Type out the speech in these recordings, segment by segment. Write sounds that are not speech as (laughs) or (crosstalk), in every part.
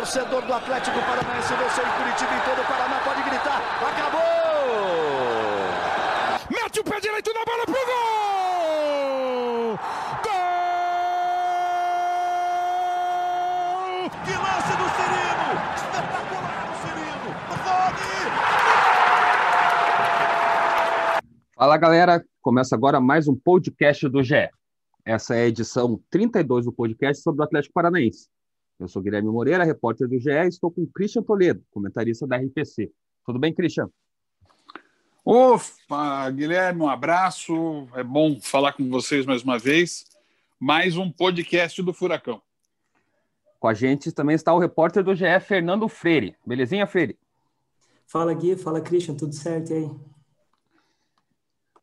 Torcedor do Atlético Paranaense, você em Curitiba e todo o Paraná pode gritar: acabou! Mete o pé direito na bola pro gol! Gol! Que lance do Cirino! Espetacular o Cirino! Fala galera, começa agora mais um podcast do GE. Essa é a edição 32 do podcast sobre o Atlético Paranaense. Eu sou Guilherme Moreira, repórter do GE, e estou com Christian Toledo, comentarista da RPC. Tudo bem, Christian? Opa, Guilherme, um abraço. É bom falar com vocês mais uma vez. Mais um podcast do Furacão. Com a gente também está o repórter do GE, Fernando Freire. Belezinha, Freire? Fala, Gui. Fala, Christian. Tudo certo aí?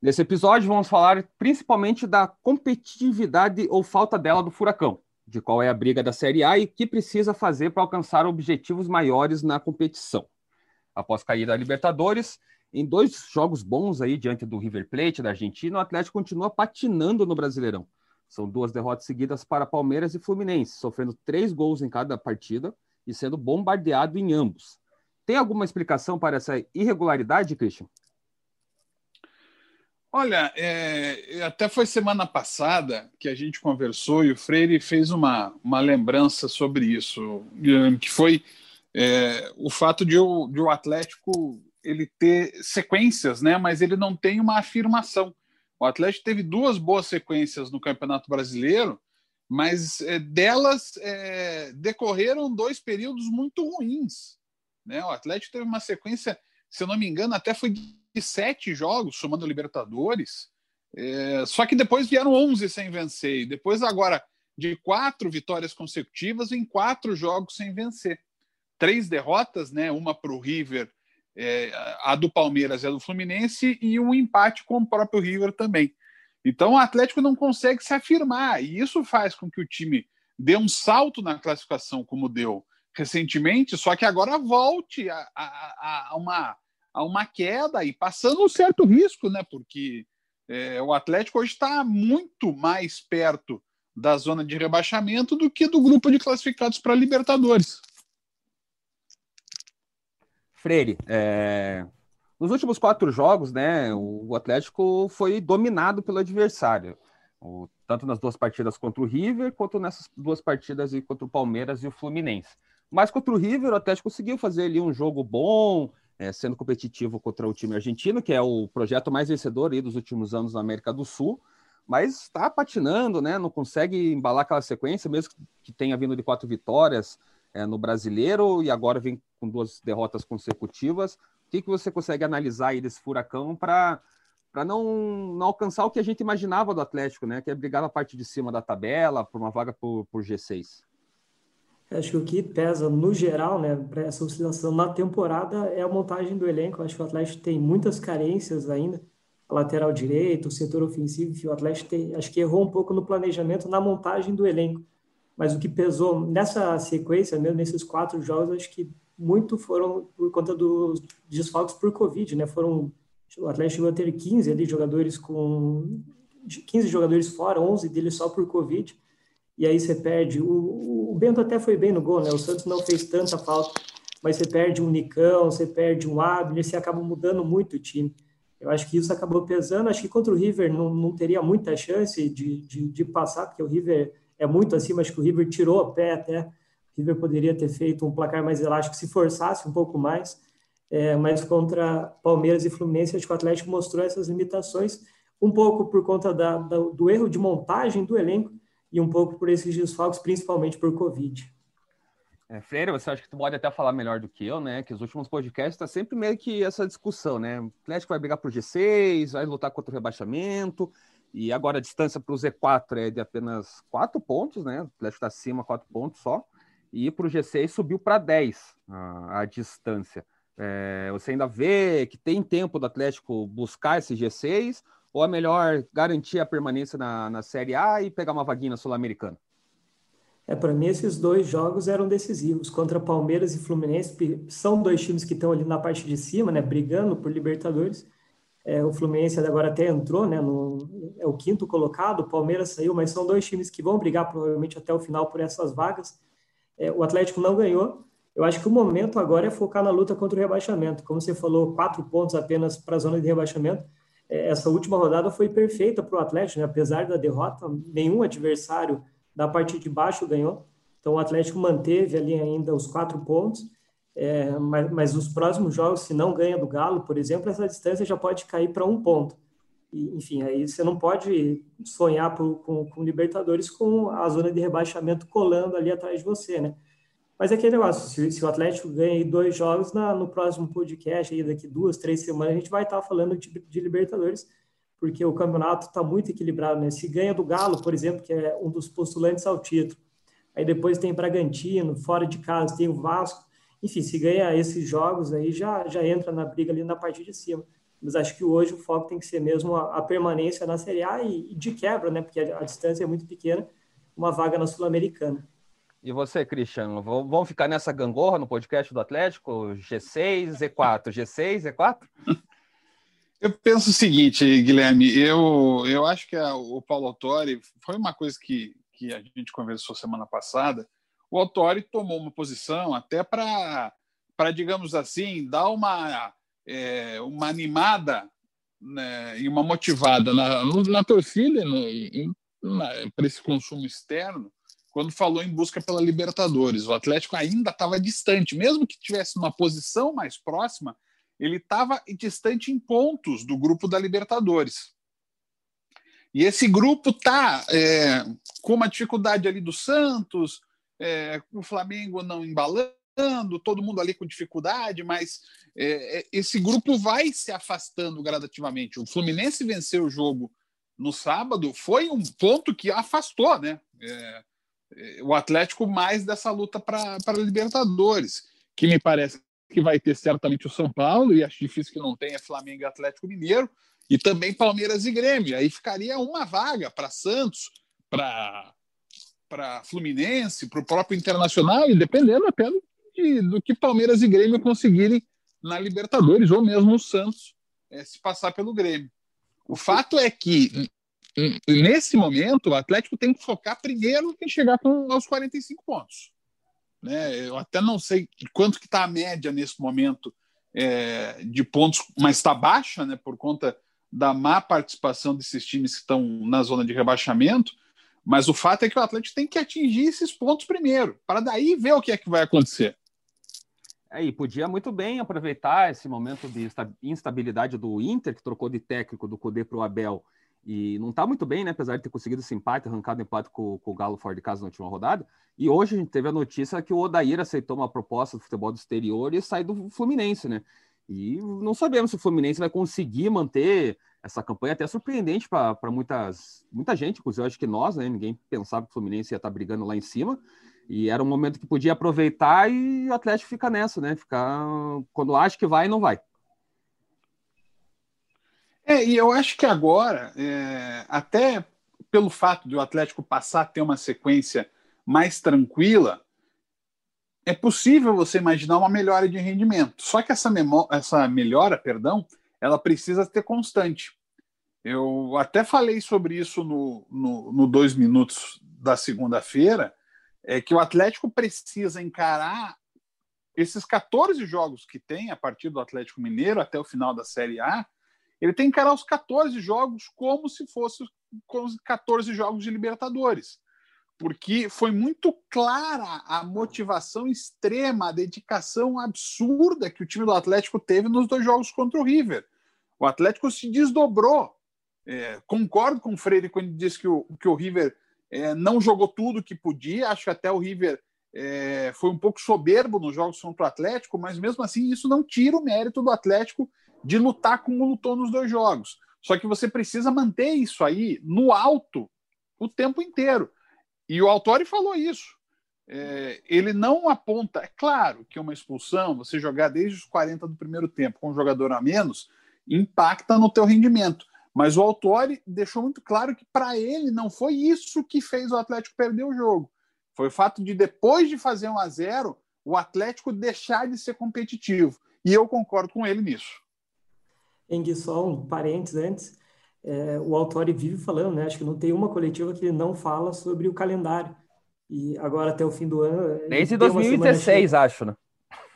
Nesse episódio, vamos falar principalmente da competitividade ou falta dela do Furacão, de qual é a briga da Série A e o que precisa fazer para alcançar objetivos maiores na competição. Após cair da Libertadores, em dois jogos bons aí diante do River Plate da Argentina, o Atlético continua patinando no Brasileirão. São duas derrotas seguidas para Palmeiras e Fluminense, sofrendo três gols em cada partida e sendo bombardeado em ambos. Tem alguma explicação para essa irregularidade, Christian? Olha, é, até foi semana passada que a gente conversou e o Freire fez uma, uma lembrança sobre isso, que foi é, o fato de o, de o Atlético ele ter sequências, né? Mas ele não tem uma afirmação. O Atlético teve duas boas sequências no Campeonato Brasileiro, mas é, delas é, decorreram dois períodos muito ruins. Né? O Atlético teve uma sequência, se eu não me engano, até foi sete jogos, somando Libertadores. É, só que depois vieram 11 sem vencer. E depois, agora, de quatro vitórias consecutivas em quatro jogos sem vencer. Três derrotas, né? uma para o River é, a do Palmeiras e a do Fluminense, e um empate com o próprio River também. Então o Atlético não consegue se afirmar, e isso faz com que o time dê um salto na classificação, como deu recentemente, só que agora volte a, a, a uma, a uma queda e passando um certo risco, né? Porque é, o Atlético hoje está muito mais perto da zona de rebaixamento do que do grupo de classificados para Libertadores. Freire, é... nos últimos quatro jogos, né, o Atlético foi dominado pelo adversário, o... tanto nas duas partidas contra o River, quanto nessas duas partidas contra o Palmeiras e o Fluminense. Mas contra o River, o Atlético conseguiu fazer ali um jogo bom, é, sendo competitivo contra o time argentino, que é o projeto mais vencedor dos últimos anos na América do Sul, mas está patinando, né? Não consegue embalar aquela sequência, mesmo que tenha vindo de quatro vitórias é, no brasileiro e agora vem com duas derrotas consecutivas. O que, que você consegue analisar aí desse furacão para para não, não alcançar o que a gente imaginava do Atlético, né? Que é brigar na parte de cima da tabela por uma vaga por, por G6. Acho que o que pesa no geral, né, para essa oscilação na temporada é a montagem do elenco. Acho que o Atlético tem muitas carências ainda. Lateral direito, o setor ofensivo, que o Atlético tem, acho que errou um pouco no planejamento, na montagem do elenco. Mas o que pesou nessa sequência, mesmo nesses quatro jogos, acho que muito foram por conta dos desfalques por Covid, né? Foram o Atlético chegou a ter 15 ali jogadores com 15 jogadores fora, 11 deles só por Covid. E aí você perde. O, o Bento até foi bem no gol, né? O Santos não fez tanta falta, mas você perde um Nicão, você perde um Abner, você acaba mudando muito o time. Eu acho que isso acabou pesando. Acho que contra o River não, não teria muita chance de, de, de passar, porque o River é muito acima. Acho que o River tirou a pé até River poderia ter feito um placar mais elástico se forçasse um pouco mais, é, mas contra Palmeiras e Fluminense, acho que o Atlético mostrou essas limitações, um pouco por conta da, da, do erro de montagem do elenco e um pouco por esses desfalques, principalmente por Covid. É, Freire, você acha que tu pode até falar melhor do que eu, né? Que os últimos podcasts está sempre meio que essa discussão, né? O Atlético vai brigar por G6, vai lutar contra o rebaixamento, e agora a distância para o Z4 é de apenas quatro pontos, né? O Atlético está acima, quatro pontos só e para o G6 subiu para 10 a, a distância. É, você ainda vê que tem tempo do Atlético buscar esse G6 ou é melhor garantir a permanência na, na Série A e pegar uma vaguinha sul-americana? É, para mim, esses dois jogos eram decisivos. Contra Palmeiras e Fluminense, são dois times que estão ali na parte de cima, né, brigando por Libertadores. É, o Fluminense agora até entrou, né, no, é o quinto colocado, o Palmeiras saiu, mas são dois times que vão brigar provavelmente até o final por essas vagas. É, o Atlético não ganhou. Eu acho que o momento agora é focar na luta contra o rebaixamento. Como você falou, quatro pontos apenas para a zona de rebaixamento. É, essa última rodada foi perfeita para o Atlético, né? apesar da derrota, nenhum adversário da parte de baixo ganhou. Então o Atlético manteve ali ainda os quatro pontos. É, mas, mas os próximos jogos, se não ganha do Galo, por exemplo, essa distância já pode cair para um ponto. E, enfim, aí você não pode sonhar por, com, com Libertadores com a zona de rebaixamento colando ali atrás de você, né? Mas é aquele negócio, se, se o Atlético ganha dois jogos, na, no próximo podcast, aí daqui duas, três semanas, a gente vai estar falando de, de Libertadores, porque o campeonato está muito equilibrado, né? Se ganha do Galo, por exemplo, que é um dos postulantes ao título, aí depois tem Bragantino, fora de casa tem o Vasco, enfim, se ganha esses jogos aí, já, já entra na briga ali na parte de cima. Mas acho que hoje o foco tem que ser mesmo a, a permanência na Série A e, e, de quebra, né? Porque a, a distância é muito pequena, uma vaga na Sul-Americana. E você, Cristiano, vamos ficar nessa gangorra no podcast do Atlético? G6, Z4, G6, Z4? Eu penso o seguinte, Guilherme, eu, eu acho que a, o Paulo Autori foi uma coisa que, que a gente conversou semana passada. O Autori tomou uma posição até para, digamos assim, dar uma, é, uma animada né, e uma motivada na, na torcida para esse consumo externo quando falou em busca pela Libertadores. O Atlético ainda estava distante, mesmo que tivesse uma posição mais próxima, ele estava distante em pontos do grupo da Libertadores. E esse grupo está é, com uma dificuldade ali do Santos, é, o Flamengo não embalando, todo mundo ali com dificuldade, mas é, é, esse grupo vai se afastando gradativamente. O Fluminense venceu o jogo no sábado, foi um ponto que afastou, né? É, o Atlético mais dessa luta para Libertadores, que me parece que vai ter certamente o São Paulo, e acho difícil que não tenha Flamengo e Atlético Mineiro, e também Palmeiras e Grêmio. Aí ficaria uma vaga para Santos, para Fluminense, para o próprio Internacional, e dependendo até do, de, do que Palmeiras e Grêmio conseguirem na Libertadores, ou mesmo o Santos é, se passar pelo Grêmio. O fato é que nesse momento, o Atlético tem que focar primeiro em chegar com, aos 45 pontos. Né? Eu até não sei quanto que está a média nesse momento é, de pontos, mas está baixa, né, por conta da má participação desses times que estão na zona de rebaixamento. Mas o fato é que o Atlético tem que atingir esses pontos primeiro, para daí ver o que é que vai acontecer. É, e podia muito bem aproveitar esse momento de instabilidade do Inter, que trocou de técnico do Cudê para o Abel, e não está muito bem, né? Apesar de ter conseguido esse empate, arrancado empate com, com, o Galo fora de casa na última rodada. E hoje a gente teve a notícia que o Odair aceitou uma proposta do futebol do exterior e sai do Fluminense, né? E não sabemos se o Fluminense vai conseguir manter essa campanha até surpreendente para muitas muita gente, inclusive eu acho que nós, né? Ninguém pensava que o Fluminense ia estar tá brigando lá em cima. E era um momento que podia aproveitar e o Atlético fica nessa, né? Ficar quando acha que vai, não vai. É, e eu acho que agora, é, até pelo fato de o Atlético passar a ter uma sequência mais tranquila, é possível você imaginar uma melhora de rendimento. Só que essa, essa melhora, perdão, ela precisa ser constante. Eu até falei sobre isso no, no, no dois minutos da segunda-feira, é que o Atlético precisa encarar esses 14 jogos que tem a partir do Atlético Mineiro até o final da Série A ele tem que encarar os 14 jogos como se fossem os 14 jogos de Libertadores. Porque foi muito clara a motivação extrema, a dedicação absurda que o time do Atlético teve nos dois jogos contra o River. O Atlético se desdobrou. É, concordo com o Freire quando ele disse que o, que o River é, não jogou tudo que podia. Acho que até o River é, foi um pouco soberbo nos jogos contra o Atlético, mas mesmo assim isso não tira o mérito do Atlético de lutar como lutou nos dois jogos. Só que você precisa manter isso aí no alto o tempo inteiro. E o Autori falou isso. É, ele não aponta. É claro que uma expulsão, você jogar desde os 40 do primeiro tempo com um jogador a menos, impacta no teu rendimento. Mas o Autori deixou muito claro que para ele não foi isso que fez o Atlético perder o jogo. Foi o fato de depois de fazer um a 0 o Atlético deixar de ser competitivo. E eu concordo com ele nisso. Engui, só um parênteses antes, é, o Autori vive falando, né? Acho que não tem uma coletiva que ele não fala sobre o calendário. E agora até o fim do ano. Desde 2016, acho, né?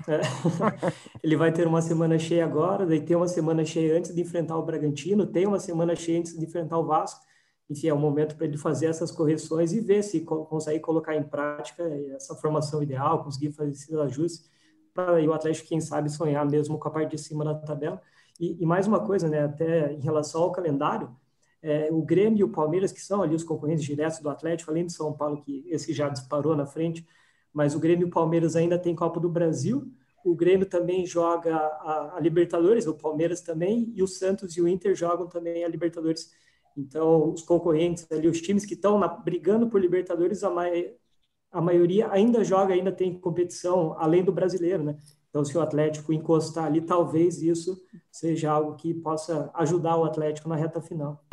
É. (laughs) ele vai ter uma semana cheia agora, daí tem uma semana cheia antes de enfrentar o Bragantino, tem uma semana cheia antes de enfrentar o Vasco. Enfim, é o momento para ele fazer essas correções e ver se consegue colocar em prática essa formação ideal, conseguir fazer esses ajustes para o Atlético, quem sabe, sonhar mesmo com a parte de cima da tabela. E, e mais uma coisa, né, até em relação ao calendário, é, o Grêmio e o Palmeiras, que são ali os concorrentes diretos do Atlético, além de São Paulo, que esse já disparou na frente, mas o Grêmio e o Palmeiras ainda tem Copa do Brasil. O Grêmio também joga a, a, Libertadores, o Palmeiras também, e o Santos e o Inter jogam também a Libertadores. Então, os concorrentes ali, os times que estão brigando por Libertadores, a, mai, a maioria ainda joga, ainda tem competição além do brasileiro, né? Então, se o Atlético encostar ali, talvez isso seja algo que possa ajudar o Atlético na reta final.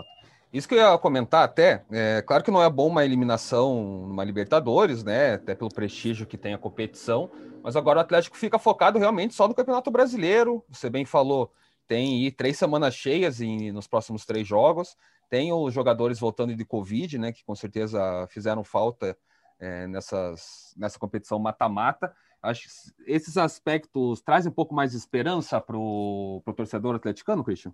Isso que eu ia comentar até, é claro que não é bom uma eliminação numa Libertadores, né? Até pelo prestígio que tem a competição, mas agora o Atlético fica focado realmente só no Campeonato Brasileiro. Você bem falou, tem três semanas cheias em, nos próximos três jogos. Tem os jogadores voltando de Covid, né? Que com certeza fizeram falta é, nessas, nessa competição mata-mata. Acho que esses aspectos trazem um pouco mais de esperança para o torcedor atleticano, Christian?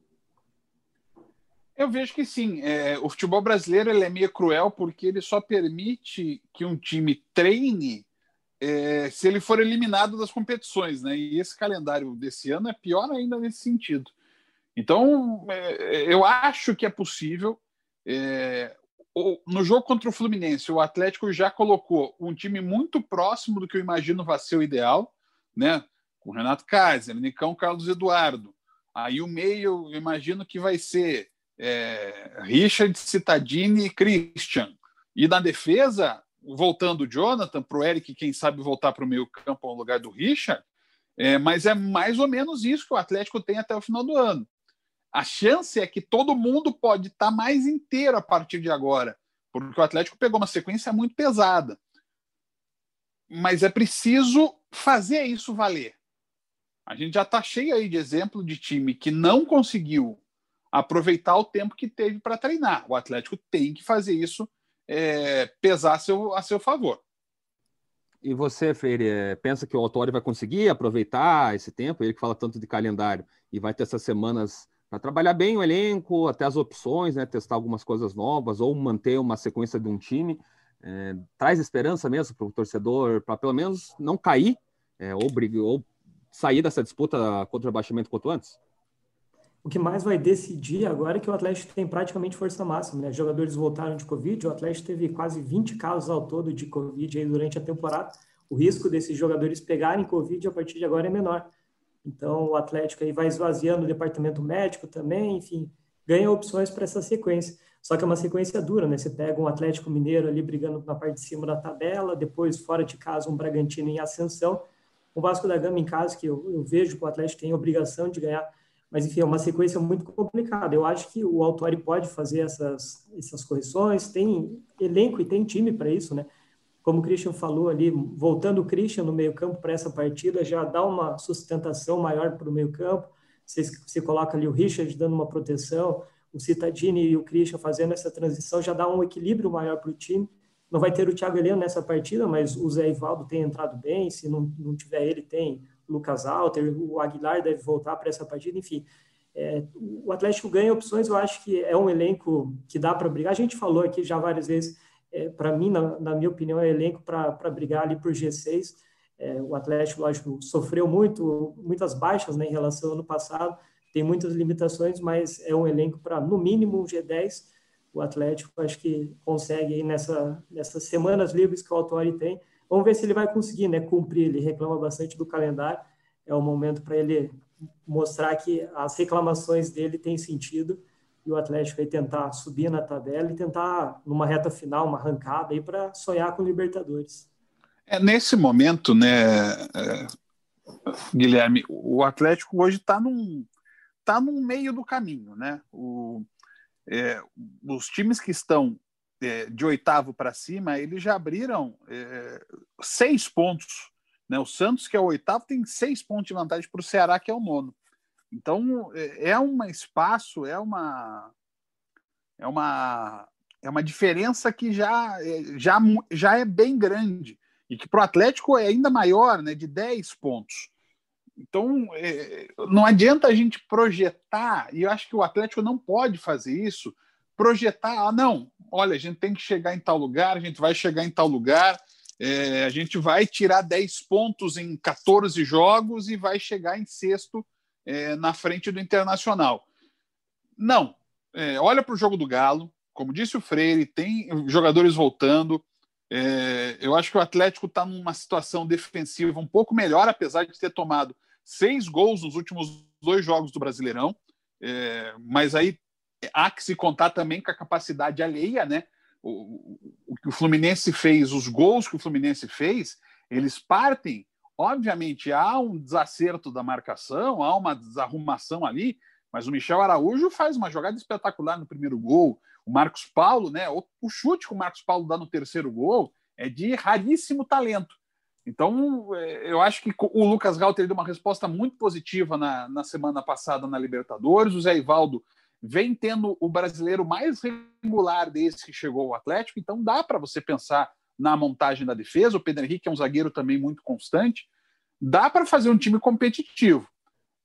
Eu vejo que sim. É, o futebol brasileiro ele é meio cruel porque ele só permite que um time treine é, se ele for eliminado das competições, né? E esse calendário desse ano é pior ainda nesse sentido. Então, é, eu acho que é possível. No jogo contra o Fluminense, o Atlético já colocou um time muito próximo do que eu imagino vai ser o ideal, né? Com Renato Kaiser, Nicão Carlos Eduardo. Aí o meio, eu imagino que vai ser é, Richard, Citadini e Christian. E na defesa, voltando o Jonathan para o Eric, quem sabe voltar para o meio campo no lugar do Richard, é, mas é mais ou menos isso que o Atlético tem até o final do ano. A chance é que todo mundo pode estar tá mais inteiro a partir de agora, porque o Atlético pegou uma sequência muito pesada. Mas é preciso fazer isso valer. A gente já está cheio aí de exemplo de time que não conseguiu aproveitar o tempo que teve para treinar. O Atlético tem que fazer isso é, pesar a seu, a seu favor. E você, Freire, é, pensa que o Autori vai conseguir aproveitar esse tempo? Ele que fala tanto de calendário e vai ter essas semanas para trabalhar bem o elenco, até as opções, né, testar algumas coisas novas ou manter uma sequência de um time. É, traz esperança mesmo para o torcedor, para pelo menos não cair é, ou, ou sair dessa disputa contra o abaixamento quanto antes? o que mais vai decidir agora é que o Atlético tem praticamente força máxima, né? Os jogadores voltaram de Covid, o Atlético teve quase 20 casos ao todo de Covid durante a temporada. O risco desses jogadores pegarem Covid a partir de agora é menor. Então, o Atlético aí vai esvaziando o departamento médico também, enfim, ganha opções para essa sequência. Só que é uma sequência dura, né? Você pega um Atlético Mineiro ali brigando na parte de cima da tabela, depois, fora de casa, um Bragantino em ascensão, o Vasco da Gama em casa, que eu, eu vejo que o Atlético tem obrigação de ganhar mas, enfim, é uma sequência muito complicada. Eu acho que o Autori pode fazer essas, essas correções, tem elenco e tem time para isso, né? Como o Christian falou ali, voltando o Christian no meio-campo para essa partida, já dá uma sustentação maior para o meio-campo. Você, você coloca ali o Richard dando uma proteção, o Citadini e o Christian fazendo essa transição, já dá um equilíbrio maior para o time. Não vai ter o Thiago Heleno nessa partida, mas o Zé Ivaldo tem entrado bem. Se não, não tiver ele, tem Lucas Alter, o Aguilar deve voltar para essa partida, enfim. É, o Atlético ganha opções, eu acho que é um elenco que dá para brigar. A gente falou aqui já várias vezes, é, para mim, na, na, minha opinião, é elenco para brigar ali por G6. É, o Atlético, lógico, sofreu muito, muitas baixas né, em relação ao ano passado, tem muitas limitações, mas é um elenco para, no mínimo, um G10. O Atlético, acho que consegue aí nessa, nessas semanas livres que o Autori tem, Vamos ver se ele vai conseguir né, cumprir. Ele reclama bastante do calendário. É o momento para ele mostrar que as reclamações dele têm sentido e o Atlético aí tentar subir na tabela e tentar, numa reta final, uma arrancada aí para sonhar com Libertadores. É, nesse momento, né, é, Guilherme, o Atlético hoje está num, tá num meio do caminho, né? O, é, os times que estão é, de oitavo para cima, eles já abriram é, seis pontos. Né? O Santos, que é o oitavo, tem seis pontos de vantagem para o Ceará, que é o nono. Então, é, é um espaço, é uma, é uma É uma diferença que já, já, já é bem grande e que para o Atlético é ainda maior, né, de 10 pontos. Então, é, não adianta a gente projetar, e eu acho que o Atlético não pode fazer isso, projetar, ah, não, olha, a gente tem que chegar em tal lugar, a gente vai chegar em tal lugar, é, a gente vai tirar 10 pontos em 14 jogos e vai chegar em sexto é, na frente do Internacional. Não. É, olha para o jogo do Galo, como disse o Freire, tem jogadores voltando. É, eu acho que o Atlético está numa situação defensiva um pouco melhor, apesar de ter tomado seis gols nos últimos dois jogos do Brasileirão. É, mas aí há que se contar também com a capacidade alheia, né? O, o, que o Fluminense fez, os gols que o Fluminense fez, eles partem. Obviamente, há um desacerto da marcação, há uma desarrumação ali, mas o Michel Araújo faz uma jogada espetacular no primeiro gol. O Marcos Paulo, né? O, chute que o Marcos Paulo dá no terceiro gol é de raríssimo talento. Então, é, eu acho que o Lucas Galter deu uma resposta muito positiva na, na semana passada na Libertadores. O Zé Ivaldo vem tendo o brasileiro mais regular desde que chegou ao Atlético, então dá para você pensar na montagem da defesa. O Pedro Henrique é um zagueiro também muito constante. Dá para fazer um time competitivo.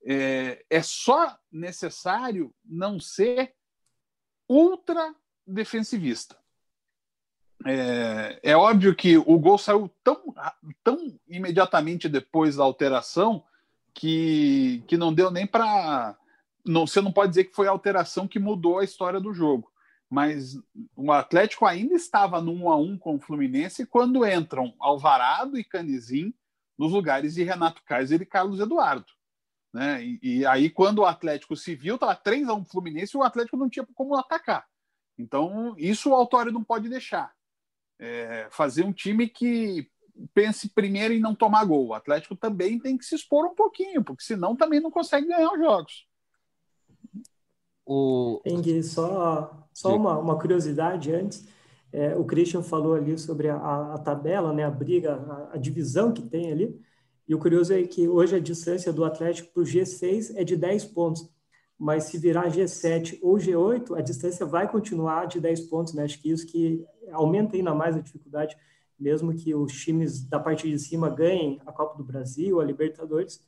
É, é só necessário não ser ultra defensivista. É, é, óbvio que o gol saiu tão, tão imediatamente depois da alteração que, que não deu nem para não, você não pode dizer que foi a alteração que mudou a história do jogo. Mas o Atlético ainda estava no 1 a 1 com o Fluminense quando entram Alvarado e Canizim nos lugares de Renato Kaiser e Carlos Eduardo. Né? E, e aí, quando o Atlético se viu, estava 3 a 1 Fluminense e o Atlético não tinha como atacar. Então, isso o Autório não pode deixar. É, fazer um time que pense primeiro em não tomar gol. O Atlético também tem que se expor um pouquinho, porque senão também não consegue ganhar os jogos. O... Engui, só, só uma, uma curiosidade antes. É, o Christian falou ali sobre a, a tabela, né, a briga, a, a, divisão que tem ali. E o curioso é que hoje a distância do Atlético para o G6 é de 10 pontos. Mas se virar G7 ou G8, a distância vai continuar de 10 pontos. Né? Acho que isso que aumenta ainda mais a dificuldade, mesmo que os times da parte de cima ganhem a Copa do Brasil, a Libertadores.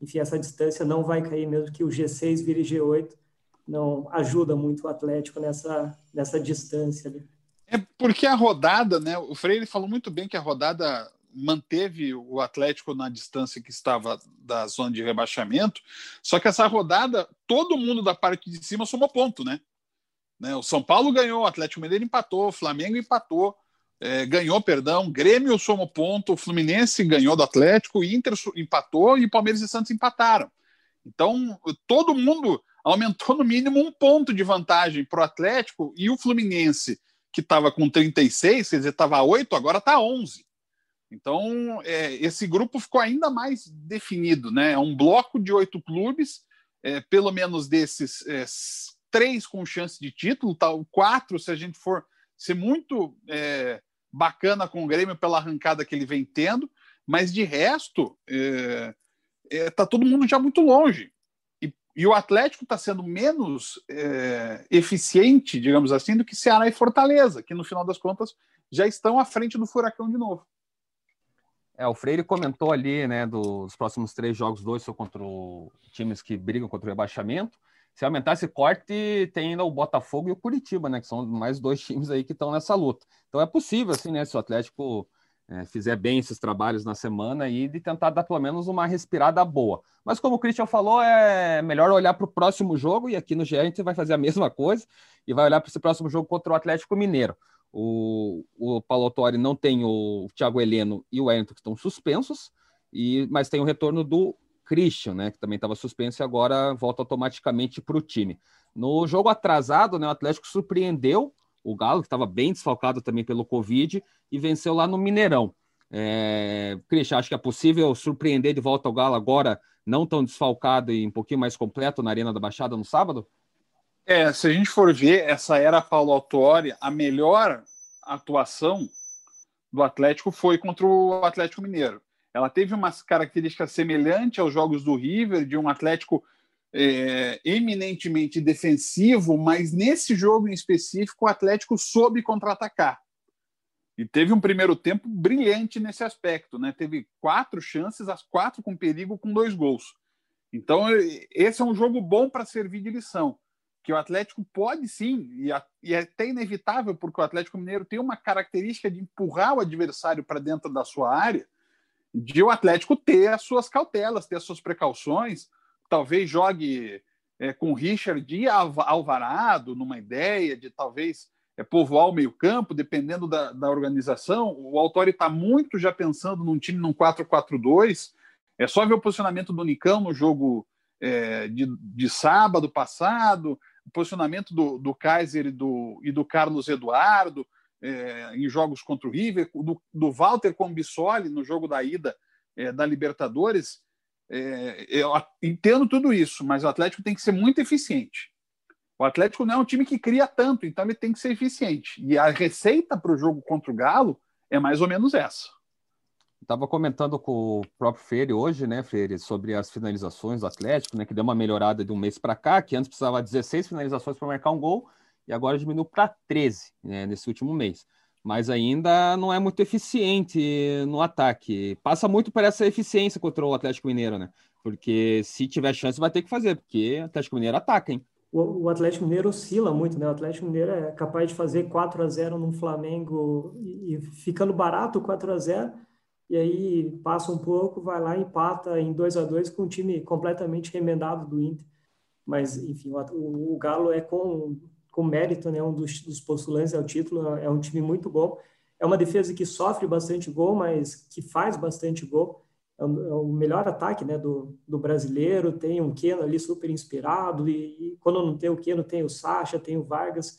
Enfim, essa distância não vai cair, mesmo que o G6 vire G8 não ajuda muito o Atlético nessa, nessa distância ali. É porque a rodada, né? O Freire falou muito bem que a rodada manteve o Atlético na distância que estava da zona de rebaixamento, só que essa rodada, todo mundo da parte de cima somou ponto, né? né? O São Paulo ganhou, o Atlético Mineiro empatou, o Flamengo empatou, é, ganhou, perdão, Grêmio somou ponto, o Fluminense ganhou do Atlético, o Inter empatou e Palmeiras e Santos empataram. Então, todo mundo aumentou no mínimo um ponto de vantagem para o Atlético e o Fluminense, que estava com 36, quer dizer, estava 8, agora está 11. Então, é, esse grupo ficou ainda mais definido, né? É um bloco de oito clubes, é, pelo menos desses, é, três com chance de título, tal, quatro, se a gente for ser muito é, bacana com o Grêmio pela arrancada que ele vem tendo, mas de resto, está é, é, todo mundo já muito longe. E o Atlético está sendo menos é, eficiente, digamos assim, do que Ceará e Fortaleza, que no final das contas já estão à frente do Furacão de novo. É, o Freire comentou ali, né, dos próximos três jogos, dois são contra o, times que brigam contra o rebaixamento. Se aumentar esse corte, tem ainda o Botafogo e o Curitiba, né, que são mais dois times aí que estão nessa luta. Então é possível, assim, né, se o Atlético é, fizer bem esses trabalhos na semana e de tentar dar pelo menos uma respirada boa. Mas como o Christian falou, é melhor olhar para o próximo jogo, e aqui no GE a gente vai fazer a (laughs) mesma coisa, e vai olhar para esse próximo jogo contra o Atlético Mineiro. O, o Paulo não tem o Thiago Heleno e o Wellington que estão suspensos, e, mas tem o retorno do Christian, né, que também estava suspenso e agora volta automaticamente para o time. No jogo atrasado, né, o Atlético surpreendeu o Galo, que estava bem desfalcado também pelo Covid, e venceu lá no Mineirão. É, Christian, acho que é possível surpreender de volta ao Galo agora, não tão desfalcado e um pouquinho mais completo na Arena da Baixada no sábado? É, se a gente for ver, essa era Paulo Autori, a melhor atuação do Atlético foi contra o Atlético Mineiro. Ela teve umas características semelhantes aos jogos do River, de um Atlético é, eminentemente defensivo, mas nesse jogo em específico o Atlético soube contra-atacar. E teve um primeiro tempo brilhante nesse aspecto, né? Teve quatro chances, as quatro com perigo, com dois gols. Então, esse é um jogo bom para servir de lição. Que o Atlético pode sim, e, a, e é até inevitável, porque o Atlético Mineiro tem uma característica de empurrar o adversário para dentro da sua área, de o Atlético ter as suas cautelas, ter as suas precauções, talvez jogue é, com Richard e Alvarado, numa ideia de talvez é, povoar o meio-campo, dependendo da, da organização. O Autori está muito já pensando num time num 4-4-2. É só ver o posicionamento do Nicão no jogo é, de, de sábado passado, o posicionamento do, do Kaiser e do, e do Carlos Eduardo é, em jogos contra o River, do, do Walter com o Bissoli no jogo da ida é, da Libertadores. É, eu entendo tudo isso, mas o Atlético tem que ser muito eficiente. O Atlético não é um time que cria tanto, então ele tem que ser eficiente. E a receita para o jogo contra o Galo é mais ou menos essa. Estava comentando com o próprio Freire hoje, né, Freire, sobre as finalizações do Atlético, né, que deu uma melhorada de um mês para cá, que antes precisava 16 finalizações para marcar um gol, e agora diminuiu para 13 né, nesse último mês. Mas ainda não é muito eficiente no ataque. Passa muito por essa eficiência contra o Atlético Mineiro, né? Porque se tiver chance, vai ter que fazer, porque o Atlético Mineiro ataca, hein? O, Atlético Mineiro oscila muito, né? O Atlético Mineiro é capaz de fazer 4 a 0 no Flamengo e, ficando barato 4 a 0 e aí passa um pouco, vai lá empata em 2 a 2 com um time completamente remendado do Inter. Mas, enfim, o Galo é com com mérito, né, um dos, dos postulantes ao título, é um time muito bom. É uma defesa que sofre bastante gol, mas que faz bastante gol. É, um, é o melhor ataque né, do, do brasileiro. Tem um Keno ali super inspirado, e, e, quando não tem o Keno, tem o Sacha, tem o Vargas.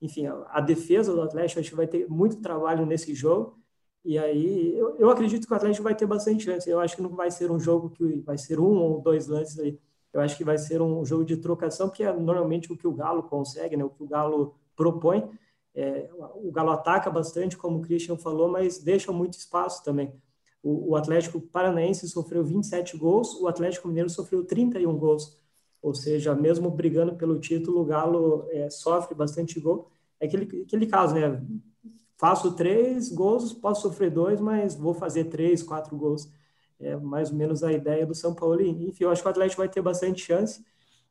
Enfim, a, a defesa do Atlético acho que vai ter muito trabalho nesse jogo. E aí, eu, eu acredito que o Atlético vai ter bastante chance. Eu acho que não vai ser um jogo que vai ser um ou dois lances aí eu acho que vai ser um jogo de trocação, que é normalmente o que o Galo consegue, né? o que o Galo propõe. É, o Galo ataca bastante, como o Christian falou, mas deixa muito espaço também. O, o, Atlético Paranaense sofreu 27 gols, o Atlético Mineiro sofreu 31 gols. Ou seja, mesmo brigando pelo título, o Galo é, sofre bastante gol. É aquele, aquele caso, né? Faço três gols, posso sofrer dois, mas vou fazer três, quatro gols é mais ou menos a ideia do São Paulo. Enfim, eu acho que o Atlético vai ter bastante chance.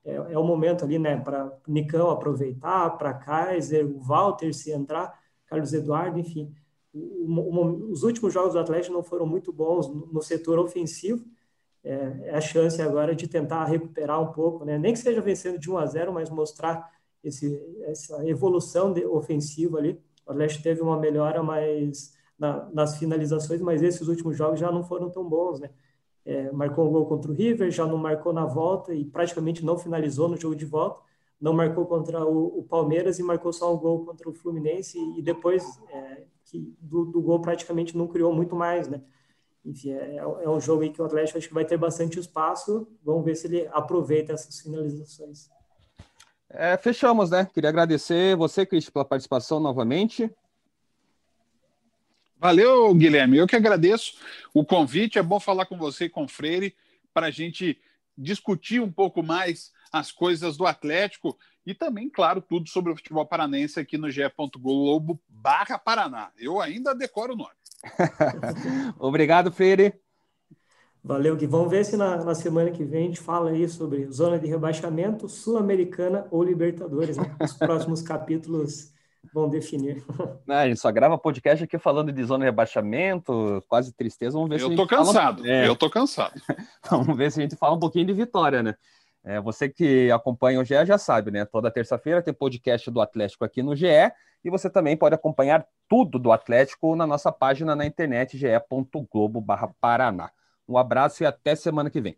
É, é o momento ali, né, para Nicão aproveitar, para Kaiser, o Walter se entrar, Carlos Eduardo, enfim. O, o, os últimos jogos do Atlético não foram muito bons no, no setor ofensivo. É, é, a chance agora de tentar recuperar um pouco, né? Nem que seja vencendo de 1 a 0, mas mostrar esse, essa evolução de, ofensiva ali. O Atlético teve uma melhora, mas na, nas finalizações, mas esses últimos jogos já não foram tão bons, né? É, marcou um gol contra o River, já não marcou na volta e praticamente não finalizou no jogo de volta, não marcou contra o, o Palmeiras e marcou só um gol contra o Fluminense e depois é, que do, do, gol praticamente não criou muito mais, né? Enfim, é, é um jogo aí que o Atlético acho que vai ter bastante espaço, vamos ver se ele aproveita essas finalizações. É, fechamos, né? Queria agradecer você, Cris, pela participação novamente. Valeu, Guilherme. Eu que agradeço o convite. É bom falar com você e com o Freire para a gente discutir um pouco mais as coisas do Atlético e também, claro, tudo sobre o futebol paranense aqui no ge.globo barra Paraná. Eu ainda decoro o nome. (laughs) Obrigado, Freire. Valeu, Gui. Vamos ver se na, na, semana que vem a gente fala aí sobre zona de rebaixamento, Sul-Americana ou Libertadores, né? Os próximos capítulos vão definir. (laughs) Não, a gente só grava podcast aqui falando de zona de rebaixamento, quase tristeza. Vamos ver eu se Eu tô cansado, fala... é. eu tô cansado. (laughs) Vamos ver se a gente fala um pouquinho de vitória, né? É, você que acompanha o GE já sabe, né? Toda terça-feira tem podcast do Atlético aqui no GE e você também pode acompanhar tudo do Atlético na nossa página na internet ge.globo/paraná. Um abraço e até semana que vem.